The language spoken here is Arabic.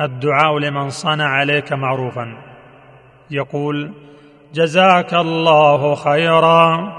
الدعاء لمن صنع عليك معروفا. يقول جزاك الله خيرا.